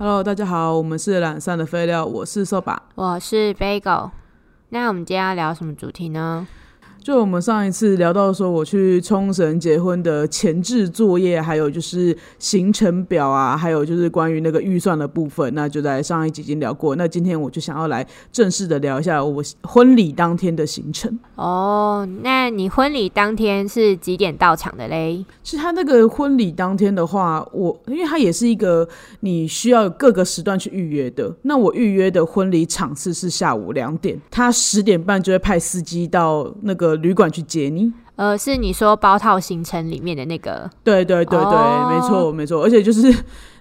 Hello，大家好，我们是懒散的废料，我是瘦吧。我是 Bagel。那我们今天要聊什么主题呢？就我们上一次聊到说，我去冲绳结婚的前置作业，还有就是行程表啊，还有就是关于那个预算的部分，那就在上一集已经聊过。那今天我就想要来正式的聊一下我婚礼当天的行程。哦，那你婚礼当天是几点到场的嘞？其实他那个婚礼当天的话，我因为他也是一个你需要各个时段去预约的。那我预约的婚礼场次是下午两点，他十点半就会派司机到那个旅馆去接你。呃，是你说包套行程里面的那个？对对对对，哦。没错没错，而且就是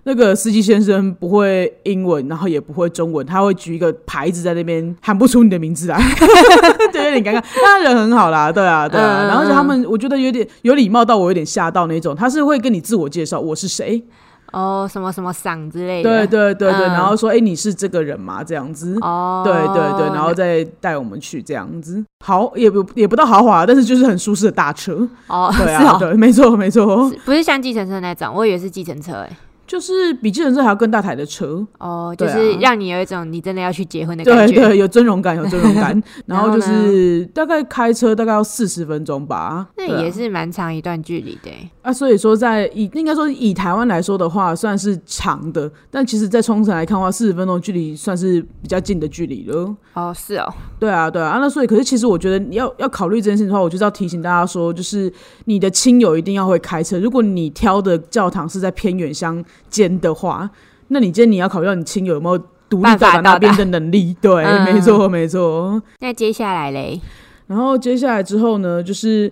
那个司机先生不会英文，然后也不会中文，他会举一个牌子在那边喊不出你的名字来，就有点尴尬。但他人很好啦，对啊对啊，嗯然后而且他们我觉得有点有礼貌到我有点吓到那种，他是会跟你自我介绍我是谁，哦，什么什么赏之类的？对对对对，嗯然后说哎、你是这个人吗？这样子。哦，对对对，然后再带我们去这样子，豪也不也不到豪华，但是就是很舒适的大车。哦，对啊，哦，对，没错没错，不是像计程车那种？我以为是计程车哎。就是比计程车还要更大台的车。哦，就是让你有一种你真的要去结婚的感觉。对 对，有尊荣感，有尊荣感。然后就是大概开车大概要四十分钟吧。那也是蛮长一段距离的欸。啊，所以说在以应该说以台湾来说的话，算是长的，但其实在冲绳来看的话，四十分钟距离算是比较近的距离了。哦，是哦，对啊，对啊，啊那所以可是其实我觉得你要要考虑这件事情的话，我就是要提醒大家说，就是你的亲友一定要会开车。如果你挑的教堂是在偏远乡间的话，那你今天你要考虑到你亲友有没有独立办法到达那边的能力。对，嗯没错，没错。那接下来嘞？然后接下来之后呢，就是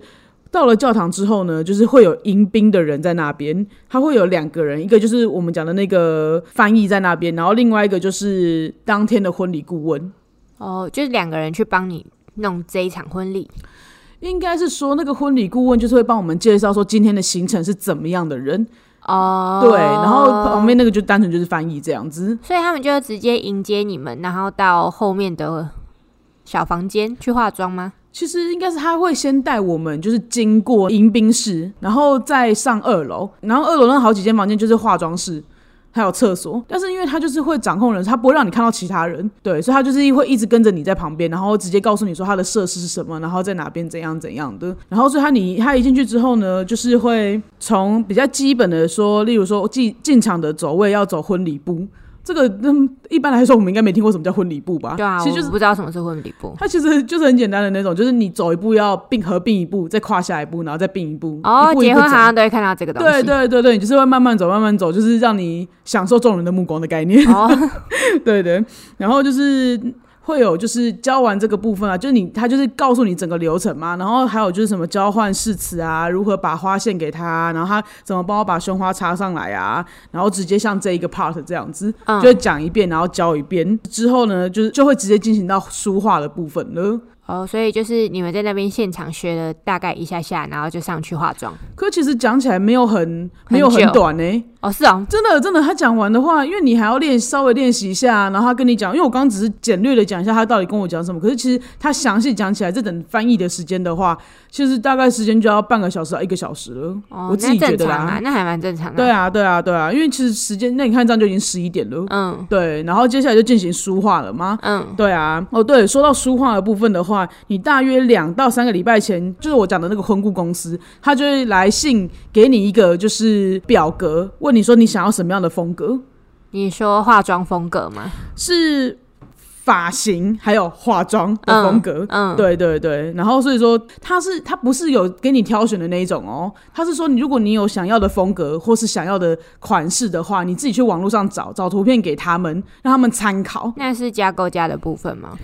到了教堂之后呢，就是会有迎宾的人在那边，他会有两个人，一个就是我们讲的那个翻译在那边，然后另外一个就是当天的婚礼顾问。哦，就是两个人去帮你弄这一场婚礼。应该是说，那个婚礼顾问就是会帮我们介绍说今天的行程是怎么样的人，哦，对，然后旁边那个就单纯就是翻译这样子。所以他们就直接迎接你们，然后到后面的小房间去化妆吗？其实应该是他会先带我们，就是经过迎宾室，然后再上二楼，然后二楼那好几间房间就是化妆室。还有厕所，但是因为他就是会掌控人，他不会让你看到其他人，对，所以他就是会一直跟着你在旁边，然后直接告诉你说他的设施是什么，然后在哪边怎样怎样的，然后所以他你他一进去之后呢，就是会从比较基本的说，例如说进进场的走位要走婚礼步，这个嗯一般来说我们应该没听过什么叫婚礼步吧？对啊，其实就是不知道什么是婚礼步。它其实就是很简单的那种，就是你走一步要并合并一步，再跨下一步，然后再并一步。哦一，步一结婚好步走像都会看到这个东西。对对对对，你就是会慢慢走，慢慢走，就是让你享受众人的目光的概念。哦，对对，然后就是会有就是教完这个部分啊，就是你他就是告诉你整个流程嘛，然后还有就是什么交换誓词啊，如何把花献给他，然后他怎么帮我把胸花插上来啊，然后直接像这一个 part 这样子，嗯就会讲一遍，然后教一遍之后呢，就是就会直接进行到书画的部分了。哦，所以就是你们在那边现场学了大概一下下，然后就上去化妆。可其实讲起来没有很没有很短呢、哦，是哦，真的真的，他讲完的话，因为你还要练稍微练习一下，然后他跟你讲，因为我刚刚只是简略的讲一下他到底跟我讲什么，可是其实他详细讲起来，这等翻译的时间的话，其实大概时间就要半个小时到一个小时了。哦，我自己那觉得啦正常啊，那还蛮正常的。对，啊，对啊，对啊，因为其实时间，那你看这样就已经十一点了。嗯对，然后接下来就进行书画了吗？嗯，对啊，哦对，说到书画的部分的话，你大约两到三个礼拜前，就是我讲的那个婚顾公司，他就会来信给你一个就是表格，问你说你想要什么样的风格，你说化妆风格吗？是发型还有化妆的风格。嗯，对对对，然后所以说他是他不是有给你挑选的那一种哦，他是说你如果你有想要的风格或是想要的款式的话，你自己去网络上找找图片给他们，让他们参考。那是加购价的部分吗？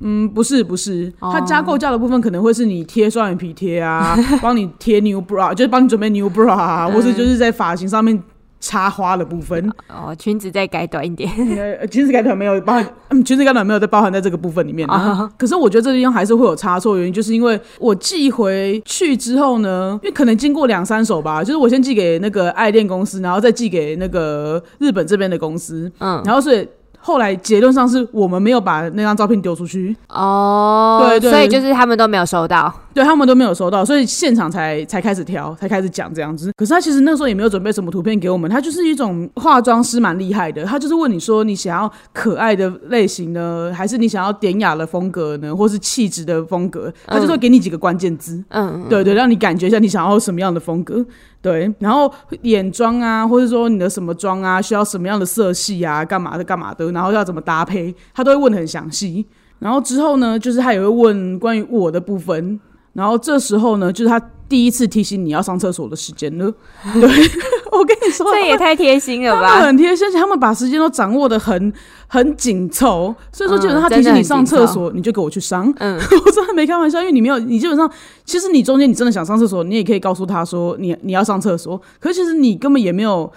嗯，不是不是，哦它加构架的部分可能会是你贴双眼皮贴啊，帮你贴 new bra，就是帮你准备 new bra 啊，嗯或是就是在发型上面插花的部分。哦，裙子再改短一点。呃，裙子改短没有包含，嗯，裙子改短没有在包含在这个部分里面啊。哦可是我觉得这地方还是会有差错，原因就是因为我寄回去之后呢，因为可能经过两三手吧，就是我先寄给那个爱恋公司，然后再寄给那个日本这边的公司，嗯，然后所以。后来结论上是我们没有把那张照片丢出去，哦，对对所以就是他们都没有收到。对他们都没有收到，所以现场才才开始挑，才开始讲这样子。可是他其实那时候也没有准备什么图片给我们，他就是一种化妆师蛮厉害的，他就是问你说你想要可爱的类型呢，还是你想要典雅的风格呢，或是气质的风格，他就说给你几个关键字，嗯，对对，让你感觉一下你想要什么样的风格。对，然后眼妆啊，或者说你的什么妆啊，需要什么样的色系啊，干嘛的干嘛的，然后要怎么搭配，他都会问的很详细。然后之后呢，就是他也会问关于我的部分。然后这时候呢，就是他第一次提醒你要上厕所的时间了。对，我跟你说，这也太贴心了他们吧？很贴心，他们把时间都掌握的很很紧凑。所以说，嗯基本上他提醒你上厕所，你就给我去上。嗯，我真的没开玩笑，因为你没有，你基本上其实你中间你真的想上厕所，你也可以告诉他说你你要上厕所，可是其实你根本也没有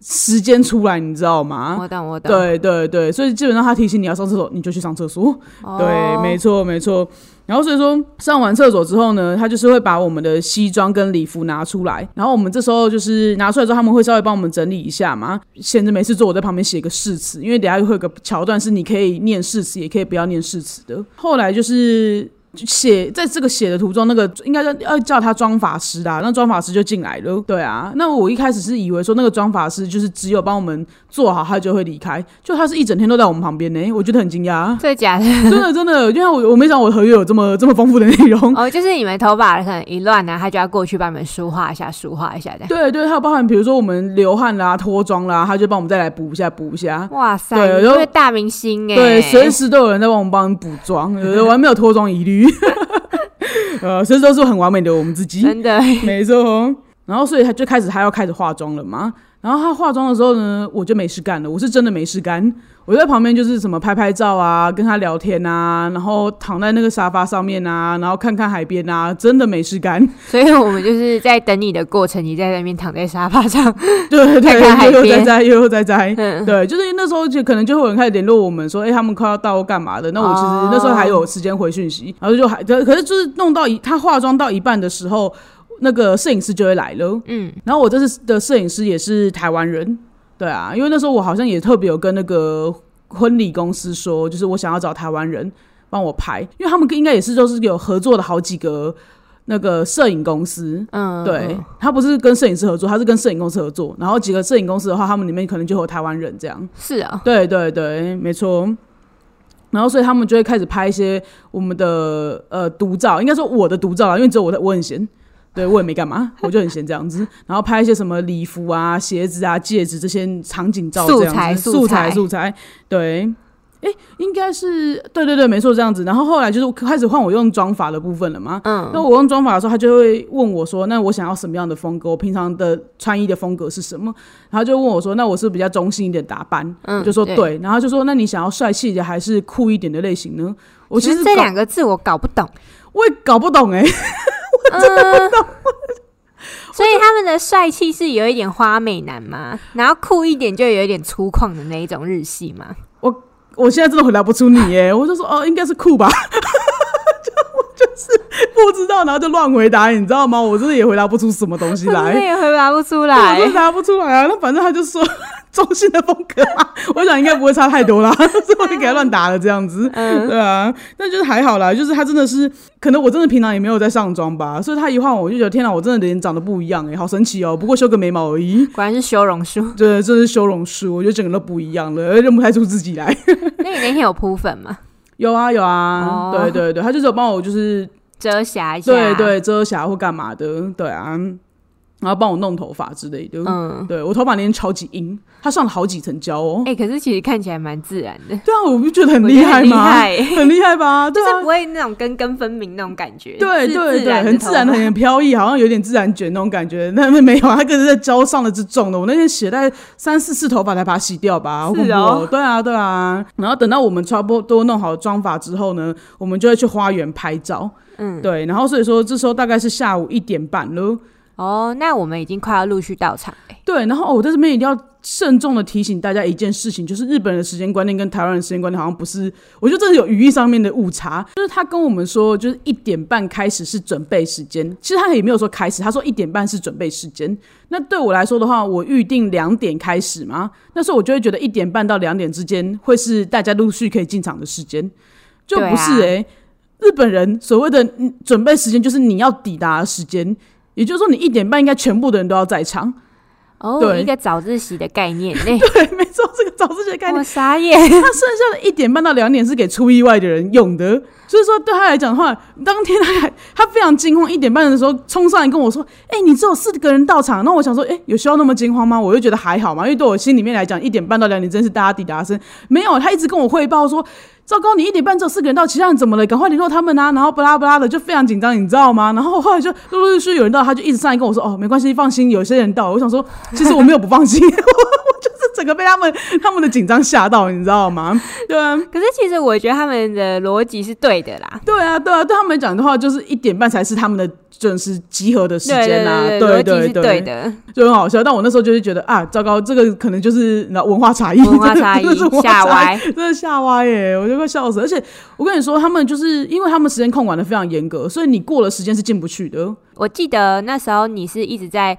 时间出来，你知道吗？我懂我懂。对对对，所以基本上他提醒你要上厕所，你就去上厕所。哦对，没错没错。然后所以说上完厕所之后呢，他就是会把我们的西装跟礼服拿出来，然后我们这时候就是拿出来之后，他们会稍微帮我们整理一下嘛。闲着没事做，我在旁边写个誓词，因为等下会有个桥段是你可以念誓词，也可以不要念誓词的。后来就是。写在这个写的途中，那个应该要要叫他妆法师啦，那妆法师就进来了。对啊，那我一开始是以为说那个妆法师就是只有帮我们做好，他就会离开，就他是一整天都在我们旁边呢，我觉得很惊讶。真的假的？真的真的，因为我我没想到我的合约有这么这么丰富的内容。哦，就是你们头发可能一乱呢，他就要过去帮你们梳化一下，梳化一下的。对对，还有包含比如说我们流汗啦、脱妆啦，他就帮我们再来补一下补一下。哇塞，对然后你是大明星哎！对，随时都有人在帮我们帮我们补妆，呃 我还没有脱妆疑虑。呃，所以都是很完美的我们自己。真的没错。然后所以他就开始他要开始化妆了嘛。然后她化妆的时候呢，我就没事干了，我是真的没事干。我就在旁边就是什么拍拍照啊，跟她聊天啊，然后躺在那个沙发上面啊，然后看看海边啊，真的没事干。所以我们就是在等你的过程，你在那边躺在沙发上，对对，悠悠边哉哉，悠悠哉哉。嗯，对，就是那时候就可能就会有人开始联络我们说，哎、他们快要到干嘛的？那我其实哦那时候还有时间回讯息，然后就还可是就是弄到一他化妆到一半的时候，那个摄影师就会来了。嗯，然后我这次的摄影师也是台湾人，对啊，因为那时候我好像也特别有跟那个婚礼公司说，就是我想要找台湾人帮我拍，因为他们应该也是都是有合作的好几个那个摄影公司。嗯，对他不是跟摄影师合作，他是跟摄影公司合作。然后几个摄影公司的话，他们里面可能就有台湾人这样。是啊，对对对，没错。然后所以他们就会开始拍一些我们的呃独照，应该说我的独照啊，因为只有我的我很闲，对我也没干嘛，我就很闲这样子。然后拍一些什么礼服啊、鞋子啊、戒指这些场景照这样子，素材素素材素材，对。哎，应该是对对对，没错，这样子。然后后来就是开始换我用妆法的部分了嘛。嗯，那我用妆法的时候，他就会问我说：“那我想要什么样的风格？我平常的穿衣的风格是什么？”然后就问我说：“那我是比较中性一点打扮？”嗯就说对对。然后就说：“那你想要帅气的还是酷一点的类型呢？”我其实搞这两个字我搞不懂，我也搞不懂哎、嗯，所以他们的帅气是有一点花美男嘛，然后酷一点就有一点粗犷的那一种日系嘛。我我现在真的回答不出你耶，我就说哦，应该是酷吧。就我就是不知道，然后就乱回答，你知道吗？我真的也回答不出什么东西我真的来。也回答不出来真的。答不出来啊！那反正他就说中性的风格嘛，我想应该不会差太多啦，所以我就给他乱答了这样子。嗯，对啊，但就是还好啦，就是他真的是，可能我真的平常也没有在上妆吧，所以他一换我就觉得天哪，我真的脸长得不一样哎、好神奇哦！不过修个眉毛而已，果然是修容术。对，真的是修容术，我觉得整个都不一样了，认不太出自己来。那你那天有铺粉吗？有啊有啊，哦对对对，他就是有帮我就是遮瑕一下。对，对遮瑕或干嘛的，对啊，然后帮我弄头发之类的。嗯，对我头发那天超级硬，他上了好几层胶哦。哎、可是其实看起来蛮自然的，对啊，我不觉得很厉厉害吗？很厉害吧？对啊就是不，会那种根根分明那种感觉。对自对对，很自然的，很飘逸，好像有点自然卷那种感觉。那没有，他可是在胶上的之重的。我那天洗了三四次头发才把它洗掉吧，是哦对啊，对啊。然后等到我们差不多弄好妆发之后呢，我们就会去花园拍照。嗯，对，然后所以说这时候大概是下午一点半了。哦，那我们已经快要陆续到场了。对，然后、我在这边一定要慎重的提醒大家一件事情，就是日本人的时间观念跟台湾的时间观念好像不是，我觉得这是有语义上面的误差。就是他跟我们说，就是一点半开始是准备时间，其实他也没有说开始，他说一点半是准备时间。那对我来说的话，我预定两点开始嘛，那时候我就会觉得一点半到两点之间会是大家陆续可以进场的时间，就不是对啊诶、日本人所谓的准备时间就是你要抵达的时间，也就是说你一点半应该全部的人都要在场。哦，对一个早自习的概念，哎、对，没错，这个早自习的概念我傻眼。他剩下的一点半到两点是给出意外的人用的，所以说对他来讲的话，当天他还他非常惊慌，一点半的时候冲上来跟我说：“哎、你只有四个人到场。”那我想说：“哎、有需要那么惊慌吗？”我就觉得还好嘛，因为对我心里面来讲，一点半到两点真是大家抵达声。没有，他一直跟我汇报说。糟糕！你一点半只有四个人到，其他人怎么了？赶快联络他们啊！然后巴拉巴拉的就非常紧张，你知道吗？然后后来就陆陆续续有人到，他就一直上来跟我说：“哦，没关系，放心，有些人到。”我想说，其实我没有不放心，我就整个被他们 他们的紧张吓到，你知道吗？对啊，可是其实我觉得他们的逻辑是对的啦，对啊，对啊，对他们讲的话，就是一点半才是他们的准时集合的时对间啊，对对对对的。就很好笑。但我那时候就是觉得啊，糟糕，这个可能就是文化差异，文化差异 吓歪，真的吓歪耶！我就快笑死。而且我跟你说，他们就是因为他们时间控管的非常严格，所以你过了时间是进不去的。我记得那时候你是一直在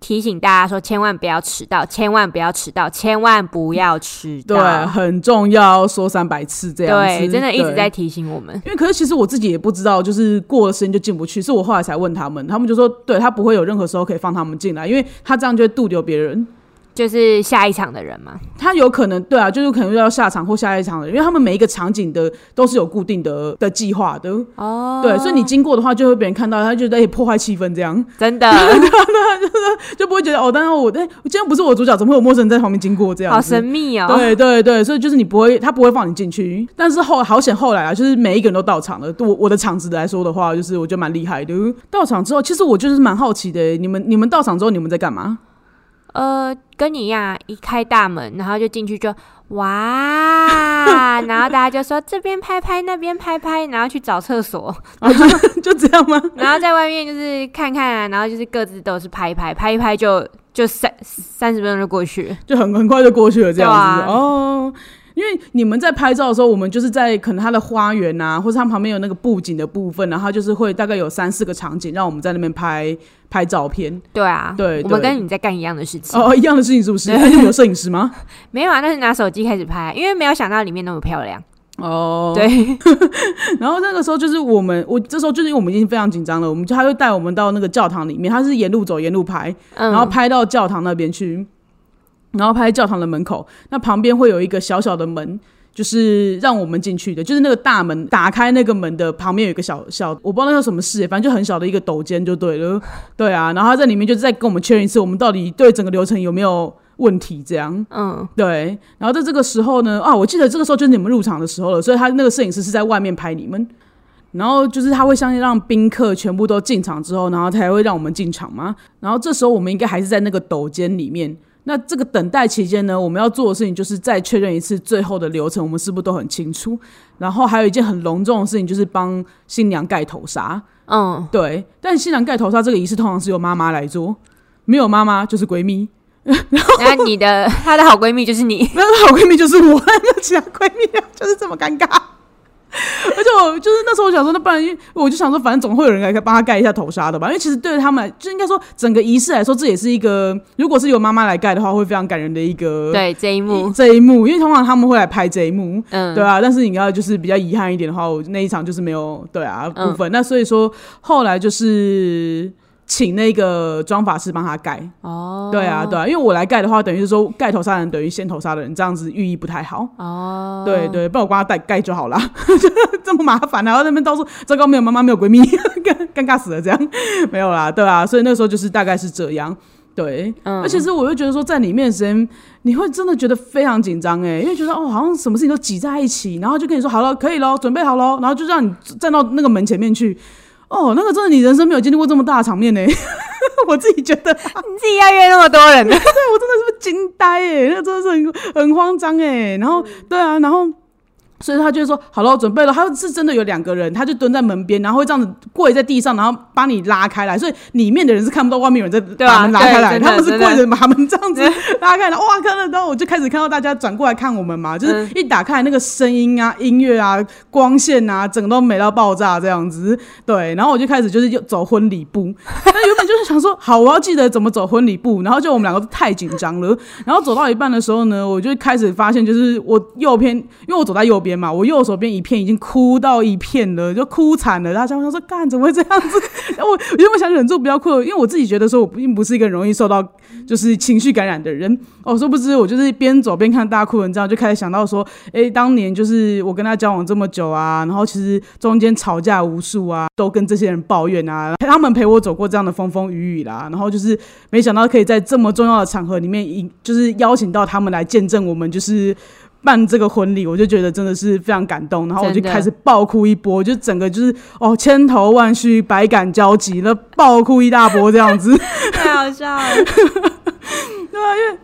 提醒大家说，千万不要迟到，千万不要迟到，千万不要迟到对，很重要，说三百次这样子。对，真的一直在提醒我们。因为可是其实我自己也不知道，就是过了时间就进不去，是我后来才问他们，他们就说，对他不会有任何时候可以放他们进来，因为他这样就会杜丢别人。就是下一场的人嘛，他有可能对啊，就是可能要下场或下一场的，因为他们每一个场景的都是有固定的的计划的，哦，对，所以你经过的话就会被人看到，他就在破坏气氛，这样真的 就不会觉得哦，但是我哎，我今天不是我主角，怎么会有陌生人在旁边经过这样？好神秘哦。对对对，所以就是你不会，他不会放你进去。但是后好险后来啊，就是每一个人都到场了。对我我的场子来说的话，就是我觉得蛮厉害的。到场之后，其实我就是蛮好奇的，你们你们到场之后你们在干嘛？呃，跟你一样，一开大门，然后就进去就哇，然后大家就说这边拍拍，那边拍拍，然后去找厕所，啊，就就这样吗？然后在外面就是看看啊，然后就是各自都是拍一拍，拍一拍就就三三十分钟就过去。就很很快就过去了这样子、啊哦。因为你们在拍照的时候，我们就是在可能它的花园啊，或者它旁边有那个布景的部分，然后它就是会大概有三四个场景，让我们在那边拍拍照片。对啊，对我们跟你在干一样的事情。哦，一样的事情是不是？有摄影师吗？没有啊，那是拿手机开始拍，因为没有想到里面那么漂亮。哦，对，然后那个时候就是我们，我这时候就是因为我们已经非常紧张了，我们就他就带我们到那个教堂里面，他是沿路走沿路拍，嗯，然后拍到教堂那边去，然后拍教堂的门口，那旁边会有一个小小的门。就是让我们进去的，就是那个大门打开那个门的旁边有一个小小，我不知道那叫什么事，反正就很小的一个斗间就对了，对啊，然后他在里面就是再跟我们确认一次，我们到底对整个流程有没有问题，这样，嗯，对，然后在这个时候呢，啊，我记得这个时候就是你们入场的时候了，所以他那个摄影师是在外面拍你们，然后就是他会相信让宾客全部都进场之后，然后才会让我们进场嘛。然后这时候我们应该还是在那个斗间里面。那这个等待期间呢，我们要做的事情就是再确认一次最后的流程，我们是不是都很清楚？然后还有一件很隆重的事情，就是帮新娘盖头纱。嗯，对，但新娘盖头纱这个仪式通常是由妈妈来做，没有妈妈就是闺蜜。那你的 她的好闺蜜就是你，那好闺蜜就是我，那其他闺蜜啊就是这么尴尬。而且我就是那时候我想说，那不然我就想说，反正总会有人来帮他盖一下头纱的吧。因为其实对他们，就应该说整个仪式来说，这也是一个，如果是由妈妈来盖的话，会非常感人的一个对这一幕，这一幕。因为通常他们会来拍这一幕，嗯，对啊。但是你要就是比较遗憾一点的话，我那一场就是没有对啊嗯部分。那所以说后来就是请那个妆法师帮他盖。哦，对啊，对啊，因为我来盖的话，等于是说盖头纱的人等于先头纱的人，这样子寓意不太好。哦，对对，不然我帮他盖盖就好了，这么麻烦，然后那边到处糟糕，没有妈妈，没有闺蜜，尴尴尬死了，这样 没有啦，对啊，所以那时候就是大概是这样。对，嗯而且是我又觉得说，在里面的时间，你会真的觉得非常紧张哎，因为觉得哦，好像什么事情都挤在一起，然后就跟你说好了，可以喽，准备好喽，然后就让你站到那个门前面去。哦，那个真的你人生没有经历过这么大的场面呢，我自己觉得。你自己要约那么多人。对我真的是，惊呆哎，那个真的是很很慌张哎。然后对啊，然后所以他就说好了，我准备了。他是真的有两个人，他就蹲在门边，然后会这样子跪在地上，然后把你拉开来，所以里面的人是看不到外面有人在把门拉开来，他们是跪着把门这样子拉开来。哇，看得到，我就开始看到大家转过来看我们嘛，就是嗯一打开那个声音啊、音乐啊、光线啊，整个都美到爆炸这样子。对，然后我就开始就是走婚礼步，那原本就是想说，好，我要记得怎么走婚礼步，然后就我们两个都太紧张了，然后走到一半的时候呢，我就开始发现，就是我右边，因为我走在右边嘛，我右手边一片已经哭到一片了，就哭惨了。大家想说，干怎么会这样子？我我原本想忍住不要哭，因为我自己觉得说我并不是一个容易受到就是情绪感染的人。哦，殊不知我就是边走边看大家哭成这样，就开始想到说，哎，当年就是我跟他交往这么久啊，然后其实中间吵架无数啊，都跟这些人抱怨啊，他们陪我走过这样的风风雨雨啦，然后就是没想到可以在这么重要的场合里面，就是邀请到他们来见证我们就是办这个婚礼，我就觉得真的是非常感动，然后我就开始爆哭一波，就整个就是哦千头万绪，百感交集，那爆哭一大波这样子。太好笑了。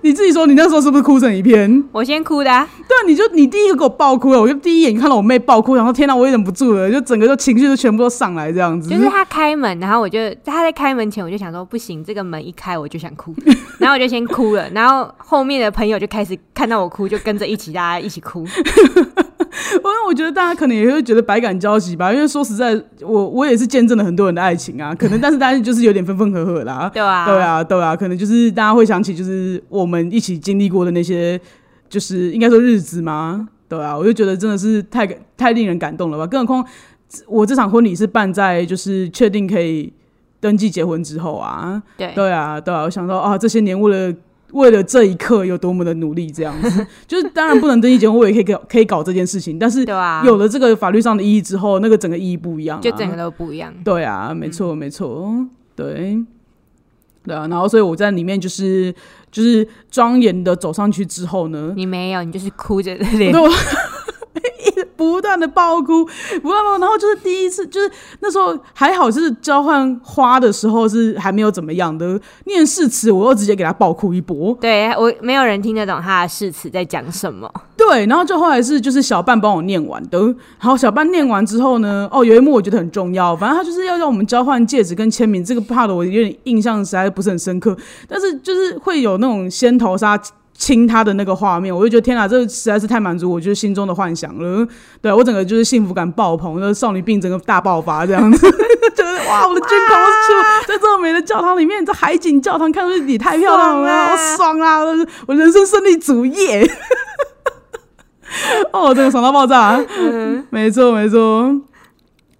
你自己说你那时候是不是哭成一片？我先哭的、啊，对啊，你就你第一个给我爆哭了，我就第一眼看到我妹爆哭，然后天哪，我也忍不住了，就整个就情绪就全部都上来这样子。就是他开门，然后我就他在开门前，我就想说不行，这个门一开我就想哭，然后我就先哭了，然后后面的朋友就开始看到我哭，就跟着一起大家一起哭。因为我觉得大家可能也会觉得百感交集吧，因为说实在，我我也是见证了很多人的爱情啊，可能但是大家就是有点分分合合啦。对啊，对，啊，对啊，可能就是大家会想起就是我们一起经历过的那些，就是应该说日子嘛。对啊，我就觉得真的是太太令人感动了吧。更何况我这场婚礼是办在就是确定可以登记结婚之后啊。对对啊，对啊，我想到啊，这些年为了为了这一刻有多么的努力，这样子，就是当然不能登记结婚，我也可以搞可以搞这件事情，但是有了这个法律上的意义之后，那个整个意义不一样、啊，就整个都不一样。对啊，没错，没错，对，对啊，然后所以我在里面就是就是庄严的走上去之后呢，你没有，你就是哭着的脸不断的爆哭，不断地，然后就是第一次，就是那时候还好，是交换花的时候是还没有怎么样的，念誓词我又直接给他爆哭一波，对我没有人听得懂他的誓词在讲什么。对，然后就后来是就是小半帮我念完的，然后小半念完之后呢，哦，有一幕我觉得很重要，反正他就是要让我们交换戒指跟签名，这个怕的我有点印象实在不是很深刻，但是就是会有那种先头杀。亲他的那个画面，我就觉得天哪，这实在是太满足我就是心中的幻想了。对我整个就是幸福感爆棚，就是少女病整个大爆发这样子，觉得哇，我的军头处在这么美的教堂里面，这海景教堂看上去你太漂亮了，好爽啊！我人生胜利主页！哦，这个爽到爆炸！嗯，没错，没错。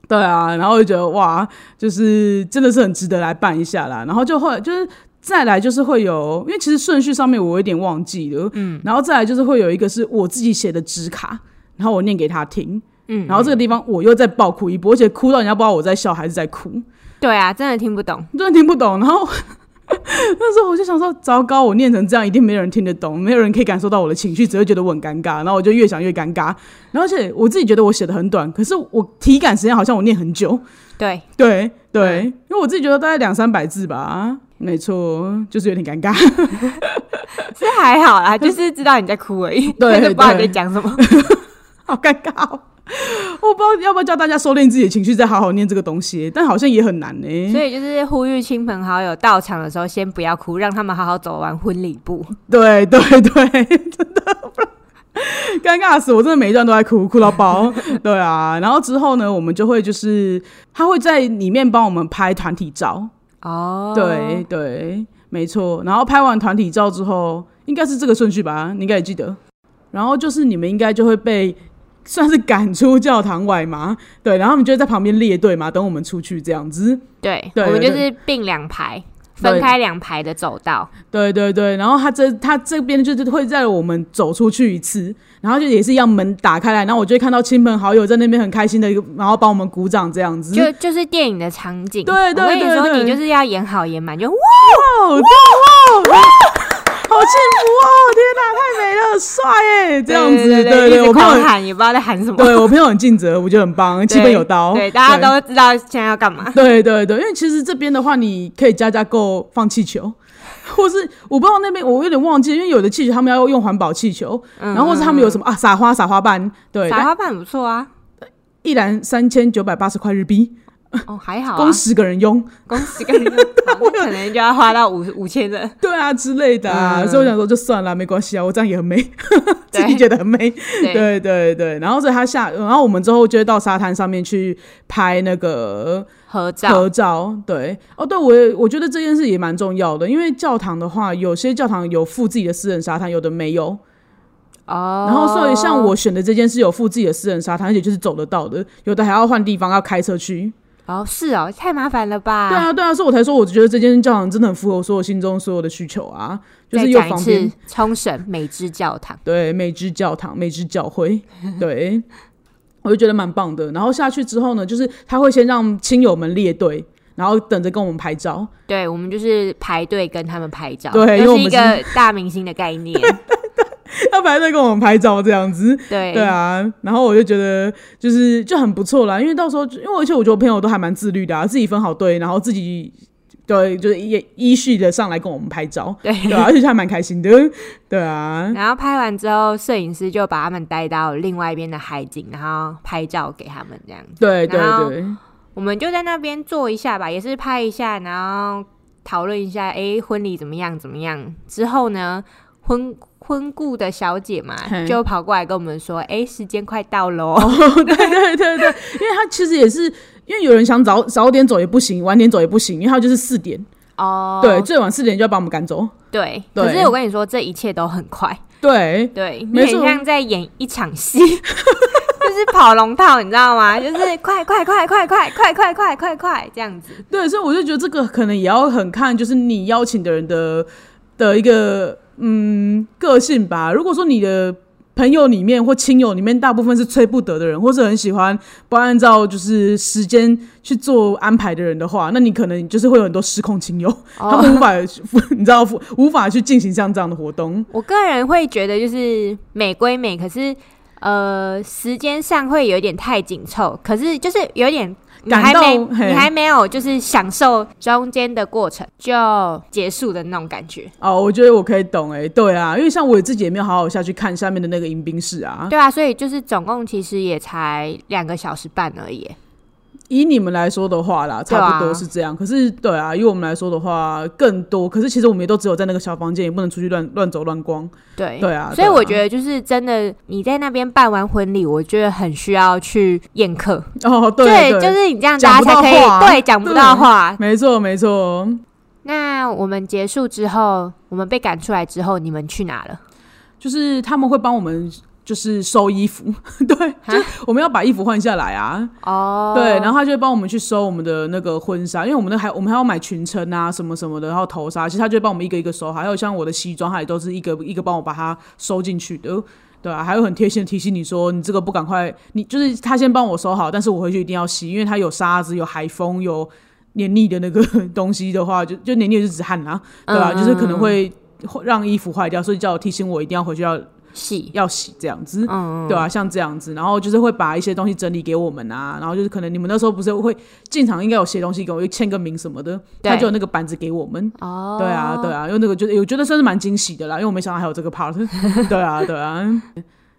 对啊，然后就觉得哇，就是真的是很值得来办一下啦。然后就后来就是再来就是会有，因为其实顺序上面我有点忘记了，嗯，然后再来就是会有一个是我自己写的纸卡，然后我念给他听，嗯然后这个地方我又再爆哭一波，而且哭到人家不知道我在笑还是在哭，对啊，真的听不懂。真的听不懂。然后 那时候我就想说，糟糕，我念成这样，一定没有人听得懂，没有人可以感受到我的情绪，只会觉得我很尴尬。然后我就越想越尴尬。然后而且我自己觉得我写的很短，可是我体感时间好像我念很久。对，对对，嗯因为我自己觉得大概两三百字吧。没错，就是有点尴尬。是还好啦，就是知道你在哭而已，对 但是不知道你在讲什么。好尴尬、哦。我不知道要不要叫大家收敛自己的情绪，再好好念这个东西，但好像也很难呢。所以就是呼吁亲朋好友到场的时候，先不要哭，让他们好好走完婚礼步。对对对，真的尴尬死我！真的每一段都在哭，哭到爆。对啊，然后之后呢，我们就会就是他会在里面帮我们拍团体照。哦，对对，没错。然后拍完团体照之后，应该是这个顺序吧？你应该也记得。然后就是你们应该就会被算是赶出教堂外嘛，对，然后你们就会在旁边列队嘛，等我们出去这样子。对，对我们就是并两排，对分开两排的走道。对对对，然后他这他这边就是会在我们走出去一次，然后就也是一样门打开来，然后我就会看到亲朋好友在那边很开心的，然后帮我们鼓掌这样子。就就是电影的场景，对对我跟你说，你就是要演好演满，就哇，哇哇哇！好幸福哦！天哪，太美了，帅哎！这样子，对对一直我朋友，狂喊，也不知道在喊什么。对我朋友很尽责，我觉得很棒，气氛有刀。对，大家都知道现在要干嘛。对对对，因为其实这边的话，你可以加加购放气球，或是我不知道那边我有点忘记，因为有的气球他们要用环保气球，嗯然后或是他们有什么啊撒花撒花瓣，对，撒花瓣不错啊，一篮三千九百八十块日币，哦还好啊。供，十个人用，恭喜个人，好那可能就要花到五 五千人。对啊之类的啊，嗯。所以我想说就算了，没关系啊，我这样也很美，自己觉得很美，对，对对对，然后所以他下，然后我们之后就会到沙滩上面去拍那个合照。合照，对，哦，对我也我觉得这件事也蛮重要的，因为教堂的话，有些教堂有附自己的私人沙滩，有的没有。哦，然后所以像我选的这间是有附自己的私人沙滩，而且就是走得到的，有的还要换地方，要开车去。哦是哦，太麻烦了吧？对啊，对啊，所以我才说，我觉得这间教堂真的很符合我所有心中所有的需求啊，就是又方便次，，冲绳美之教堂。对，美之教堂、美之教会，对，我就觉得蛮棒的。然后下去之后呢，就是他会先让亲友们列队，然后等着跟我们拍照。对，我们就是排队跟他们拍照，对因为又是一个大明星的概念。要排队跟我们拍照这样子，对。对啊，然后我就觉得就是就很不错啦，因为到时候因为而且我觉得我朋友都还蛮自律的啊，自己分好队，然后自己对就是依依序的上来跟我们拍照，对。对啊，而且还蛮开心的，对啊，然后拍完之后，摄影师就把他们带到另外一边的海景，然后拍照给他们这样子。对对对，我们就在那边坐一下吧，也是拍一下，然后讨论一下，诶，婚礼怎么样怎么样。之后呢，婚婚顾的小姐嘛，就跑过来跟我们说，诶，时间快到喽。对对对对，因为他其实也是因为有人想早早点走也不行，晚点走也不行，因为他就是四点，哦，对，最晚四点就要把我们赶走，对。对可是我跟你说，这一切都很快，对，对，没错有点像在演一场戏。就是跑龙套，你知道吗？就是快快快快快快快快快快这样子。对，所以我就觉得这个可能也要很看，就是你邀请的人的的一个嗯个性吧。如果说你的朋友里面或亲友里面大部分是催不得的人，或是很喜欢不按照就是时间去做安排的人的话，那你可能就是会有很多失控亲友，他们无法你知道无法去进行像这样的活动。我个人会觉得就是美归美，可是呃时间上会有点太紧凑，可是就是有点。你还没，你还没有，就是享受中间的过程就结束的那种感觉，哦，我觉得我可以懂哎，对啊，因为像我自己也没有好好下去看下面的那个迎宾室啊。对啊，所以就是总共其实也才两个小时半而已。以你们来说的话啦，差不多是这样。可是，对啊，以我们来说的话，更多。可是，其实我们也都只有在那个小房间，也不能出去乱乱走乱逛。对对啊所以我觉得就是真的，你在那边办完婚礼，我觉得很需要去宴客。哦，对对，就是你这样大家才可以对讲不到话。没错没错。那我们结束之后，我们被赶出来之后，你们去哪了？就是他们会帮我们，就是收衣服，对，就是我们要把衣服换下来啊。哦，对，然后他就会帮我们去收我们的那个婚纱，因为我们那还我们还要买裙撑啊什么什么的，然后头纱，其实他就会帮我们一个一个收，还有像我的西装，他也都是一个一个帮我把它收进去的。对啊，还有很贴心的提醒你说，你这个不赶快，你就是他先帮我收好，但是我回去一定要洗，因为它有沙子、有海风、有黏腻的那个东西的话，就就黏腻就是指汗啊，对吧、嗯。就是可能会会让衣服坏掉，所以叫我提醒我一定要回去要洗，要洗这样子。嗯，对啊，像这样子，然后就是会把一些东西整理给我们啊，然后就是可能你们那时候不是会进场应该有写东西给我，签个名什么的，他就有那个板子给我们。哦，对啊，对啊，因为那个觉得我觉得算是蛮惊喜的啦，因为我没想到还有这个 part。对啊，对啊。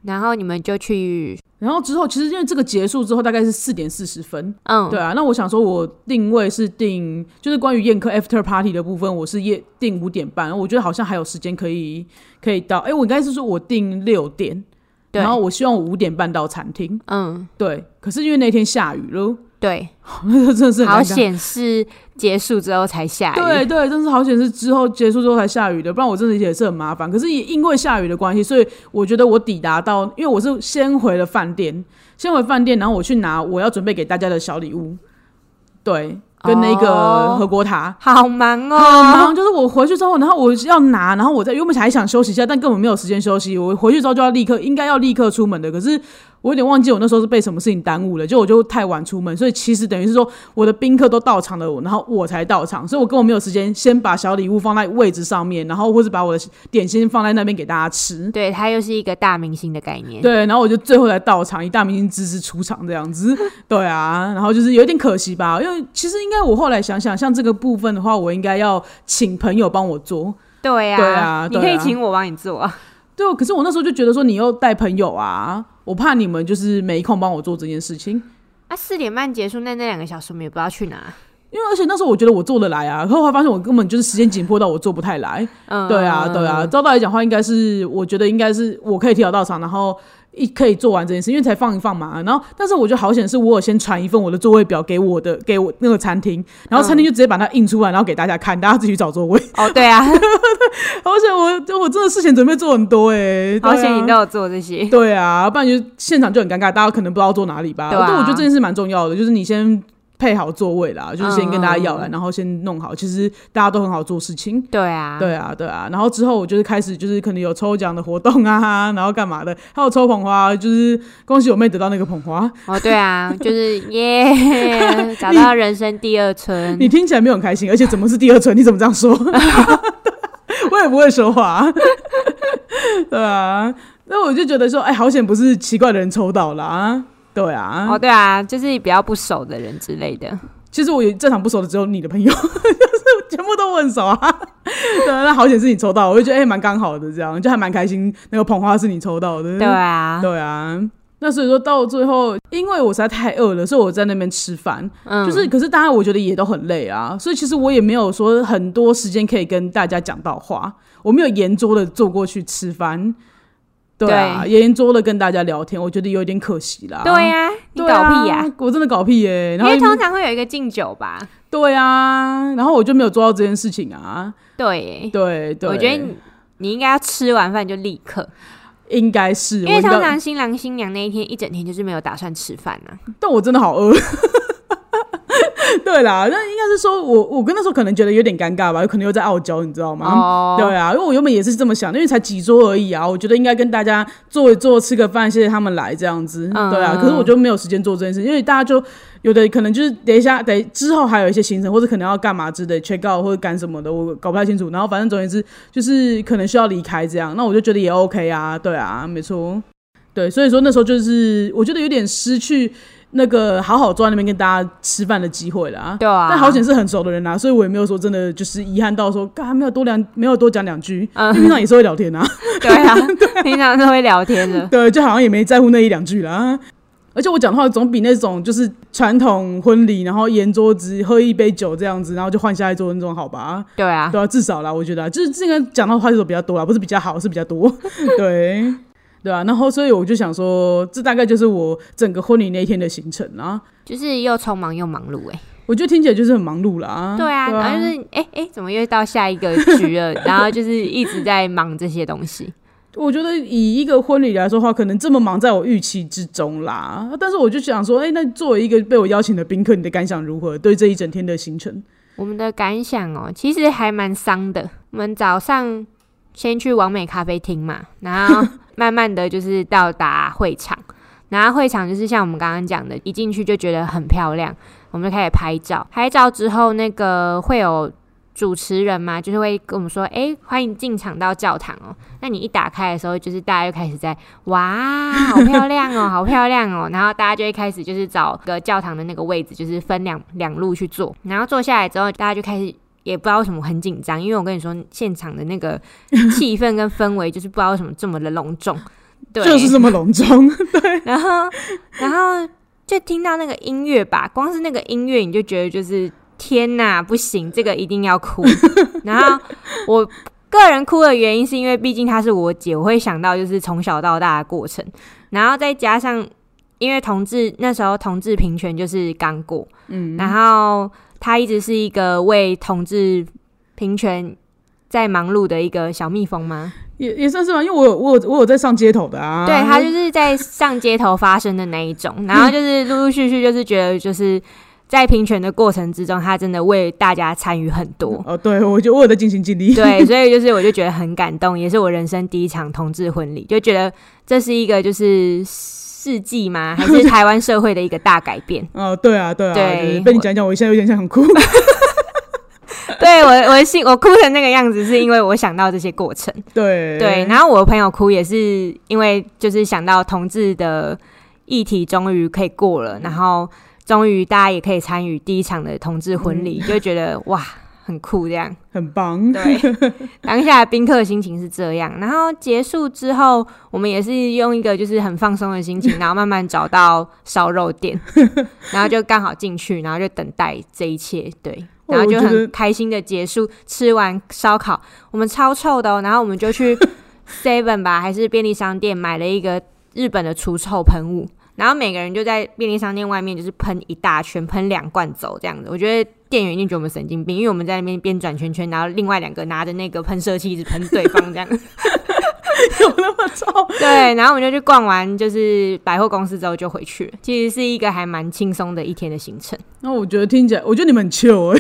然后你们就去，然后之后，其实因为这个结束之后大概是四点四十分，嗯，对啊，那我想说，我定位是定就是关于宴客 after party 的部分，我是夜定五点半，我觉得好像还有时间可以可以到。哎，我应该是说我定六点，然后我希望我五点半到餐厅。嗯，对，可是因为那天下雨了，对，那 个真的是好。显示结束之后才下雨，对对，真是好险是之后结束之后才下雨的，不然我真的也是很麻烦。可是也因为下雨的关系，所以我觉得我抵达到，因为我是先回了饭店，先回饭店，然后我去拿我要准备给大家的小礼物，对，跟那个哦和国塔。好忙好哦，忙，就是我回去之后，然后我要拿，然后我在原本还想休息一下，但根本没有时间休息。我回去之后就要立刻，应该要立刻出门的，可是我有点忘记我那时候是被什么事情耽误了，就我就太晚出门，所以其实等于是说我的宾客都到场了，然后我才到场，所以我根本没有时间先把小礼物放在位置上面，然后或者把我的点心放在那边给大家吃。对，它又是一个大明星的概念，对，然后我就最后才到场，以大明星姿势出场这样子。对啊，然后就是有点可惜吧，因为其实应该我后来想想，像这个部分的话，我应该要请朋友帮我做。对呀，对啊你可以请我帮你做啊，对，可是我那时候就觉得说，你又带朋友啊，我怕你们就是没空帮我做这件事情。啊，四点半结束，那那两个小时我们也不知道去哪，因为而且那时候我觉得我做得来啊，可后来发现我根本就是时间紧迫到我做不太来。嗯，对啊，对啊，照道理讲话，应该是我觉得应该是我可以提早到场，然后一可以做完这件事，因为才放一放嘛。然后，但是我觉得好险是我有先传一份我的座位表给我的给我那个餐厅，然后餐厅就直接把它印出来，然后给大家看，大家自己找座位。哦，对啊，好险我我真的事前准备做很多哎、好对啊险你都有做这些。对啊，不然就现场就很尴尬，大家可能不知道坐哪里吧。对啊但我觉得这件事蛮重要的，就是你先配好座位啦，就是先跟大家要来，嗯然后先弄好。其实大家都很好做事情。对啊，对啊，对啊，然后之后我就是开始就是可能有抽奖的活动啊，然后干嘛的，还有抽捧花，就是恭喜我妹得到那个捧花。哦，对啊，就是耶，找到人生第二春。你听起来没有很开心，而且怎么是第二春？你怎么这样说？我也不会说话，对啊。那我就觉得说，哎，好险不是奇怪的人抽到啦。对啊，哦，对啊，就是比较不熟的人之类的。其实我有这场不熟的只有你的朋友，就是全部都我很熟啊。对啊，那好险是你抽到，我就觉得哎蛮刚好的，这样就还蛮开心。那个捧花是你抽到的，对啊，对啊。那所以说到最后，因为我实在太饿了，所以我在那边吃饭。嗯，就是，可是大家我觉得也都很累啊，所以其实我也没有说很多时间可以跟大家讲到话，我没有沿桌的坐过去吃饭。对啊，沿桌的跟大家聊天，我觉得有点可惜啦。对呀、你搞屁呀、我真的搞屁耶、因为通常会有一个敬酒吧？对啊，然后我就没有做到这件事情啊。对，对对，我觉得你你应该要吃完饭就立刻，应该是，因为通常新郎新娘那一天一整天就是没有打算吃饭啊。但我真的好饿。对啦，那应该是说我我跟那时候可能觉得有点尴尬吧，有可能又在傲娇，你知道吗？哦，对啊，因为我原本也是这么想的，因为才几桌而已啊，我觉得应该跟大家坐一坐，吃个饭，谢谢他们来这样子。嗯对啊，可是我就没有时间做这件事，因为大家就有的可能就是等一下，等之后还有一些行程，或者可能要干嘛之类，check out 或者干什么的，我搞不太清楚。然后反正总而言之，就是可能需要离开这样，那我就觉得也 OK 啊，对啊，没错，对，所以说那时候就是我觉得有点失去。那个好好坐在那边跟大家吃饭的机会了啊，对啊，但好险是很熟的人啊，所以我也没有说真的就是遗憾到说，干没有多两没有多讲两句，嗯平常也是会聊天啊，对啊，平常是会聊天的。对，就好像也没在乎那一两句啦。而且我讲的话总比那种就是传统婚礼，然后沿桌子喝一杯酒这样子，然后就换下一桌的那种好吧？对啊，对啊，至少啦，我觉得啊、就是这个讲到话题都比较多啦，不是比较好，是比较多。对对啊，然后所以我就想说，这大概就是我整个婚礼那一天的行程啊。就是又匆忙又忙碌哎、我觉得听起来就是很忙碌啦。对啊，然后就是哎哎、怎么又到下一个局了？然后就是一直在忙这些东西。我觉得以一个婚礼来说的话，可能这么忙，在我预期之中啦。但是我就想说，哎、那作为一个被我邀请的宾客，你的感想如何？对这一整天的行程？我们的感想哦，其实还蛮伤的。我们早上先去完美咖啡厅嘛，然后慢慢的就是到达会场，然后会场就是像我们刚刚讲的，一进去就觉得很漂亮，我们就开始拍照。拍照之后，那个会有主持人嘛，就是会跟我们说，哎、欢迎进场到教堂哦。那你一打开的时候，就是大家就开始在哇，好漂亮哦，好漂亮哦。然后大家就会开始就是找个教堂的那个位置，就是分两两路去坐。然后坐下来之后，大家就开始。也不知道为什么很紧张，因为我跟你说，现场的那个气氛跟氛围就是不知道为什么这么的隆重，对，就是这么隆重。对 然后，然后就听到那个音乐吧，光是那个音乐你就觉得就是天哪，不行，这个一定要哭。然后我个人哭的原因是因为毕竟她是我姐，我会想到就是从小到大的过程，然后再加上因为同志那时候同志平权就是刚过，嗯，然后她一直是一个为同志平权。在忙碌的一个小蜜蜂吗？也也算是吧，因为我有我有我有在上街头的啊。对他就是在上街头发生的那一种，然后就是陆陆续续就是觉得就是在平权的过程之中，他真的为大家参与很多。哦，对，我就我有在尽心尽力。对，所以就是我就觉得很感动，也是我人生第一场同志婚礼，就觉得这是一个就是世纪吗？还是台湾社会的一个大改变？哦，对啊，对啊，对就是被你讲一讲，我现在有点想哭。对我我的心我哭成那个样子，是因为我想到这些过程。对对，然后我的朋友哭也是因为就是想到同志的议题终于可以过了，然后终于大家也可以参与第一场的同志婚礼，就会觉得哇很酷这样。很棒。对，当下的宾客的心情是这样，然后结束之后，我们也是用一个就是很放松的心情，然后慢慢找到烧肉店，然后就刚好进去，然后就等待这一切，对，然后就很开心的结束。吃完烧烤，我们超臭的、哦，然后我们就去 Seven 吧，还是便利商店买了一个日本的除臭喷雾。然后每个人就在便利商店外面，就是喷一大圈，喷两罐走这样子。我觉得店员一定觉得我们神经病，因为我们在那边边转圈圈，然后另外两个拿着那个喷射器一直喷对方这样。有那么臭？对，然后我们就去逛完就是百货公司之后就回去了，其实是一个还蛮轻松的一天的行程。那我觉得听起来，我觉得你们很糗哎、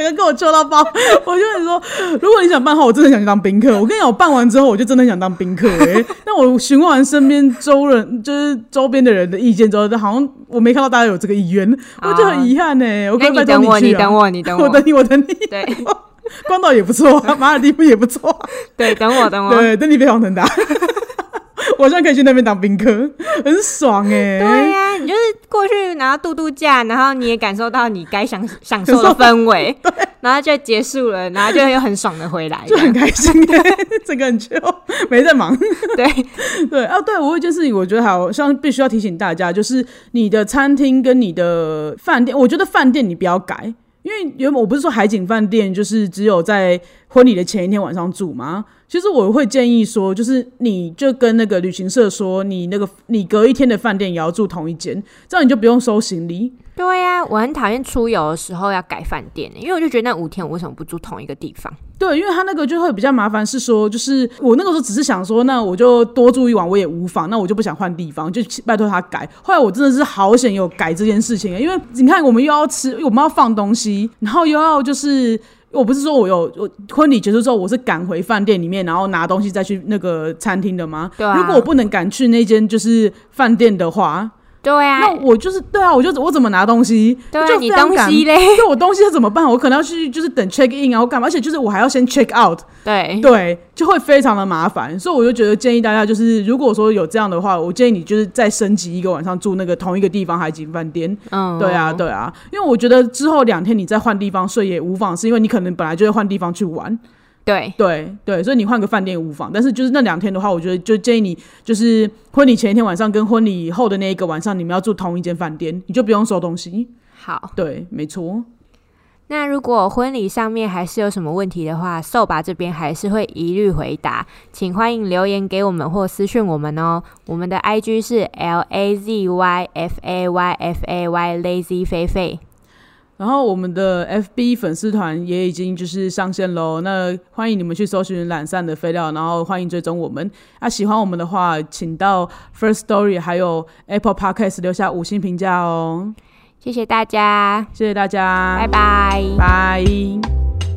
整个给我揪到爆！我就跟你说，如果你想办的话，我真的想去当宾客。我跟你讲，我办完之后，我就真的想当宾客哎、那我询问完身边周人，就是周边的人的意见之后，好像我没看到大家有这个意愿，我就很遗憾呢、我可那以拜托你你等我，你等我 我等你，我等你。对关岛也不错、啊，马尔地夫也不错、啊，对，等我，等我。对，等你飞黄腾达。我现在可以去那边当宾客，很爽哎、对呀、你就是过去然后度度假，然后你也感受到你该享 享受的氛围，然后就结束了，然后就又很爽的回来，就很开心哎、整个很 chill，没在忙。对，对哦，对我有一件事情，我觉得好像必须要提醒大家，就是你的餐厅跟你的饭店，我觉得饭店你不要改，因为原本我不是说海景饭店就是只有在婚礼的前一天晚上住吗？其实我会建议说，就是你就跟那个旅行社说，你那个你隔一天的饭店也要住同一间，这样你就不用收行李。对呀、我很讨厌出游的时候要改饭店，因为我就觉得那五天我为什么不住同一个地方？对，因为他那个就会比较麻烦，是说，就是我那个时候只是想说，那我就多住一晚，我也无妨，那我就不想换地方，就拜托他改。后来我真的是好险有改这件事情，因为你看，我们又要吃，我们要放东西，然后又要就是。我不是说我有我婚礼结束之后，我是赶回饭店里面，然后拿东西再去那个餐厅的吗？对啊如果我不能赶去那间就是饭店的话，对啊、那我就是对啊，我就我怎么拿东西？对啊，就你非常赶东西嘞，对我东西要怎么办？我可能要去就是等 check in 啊，我干嘛？而且就是我还要先 check out，对对，就会非常的麻烦，所以我就觉得建议大家就是，如果说有这样的话，我建议你就是再升级一个晚上住那个同一个地方海景饭店。嗯，对啊，对啊，因为我觉得之后两天你再换地方睡也无妨，是因为你可能本来就会换地方去玩。对对对，所以你换个饭店也无妨。但是就是那两天的话，我觉得就建议你就是婚礼前一天晚上跟婚礼后的那一个晚上，你们要住同一间饭店，你就不用收东西。好。对，没错。那如果婚礼上面还是有什么问题的话，瘦吧这边还是会一律回答，请欢迎留言给我们或私讯我们哦。我们的 IG 是 L A Z Y F A Y F A Y Lazy 菲菲。然后我们的 FB 粉丝团也已经就是上线喽，那欢迎你们去搜寻懒散的废料，然后欢迎追踪我们。啊，喜欢我们的话，请到 First Story 还有 Apple Podcast 留下五星评价哦，谢谢大家，谢谢大家，拜拜。拜。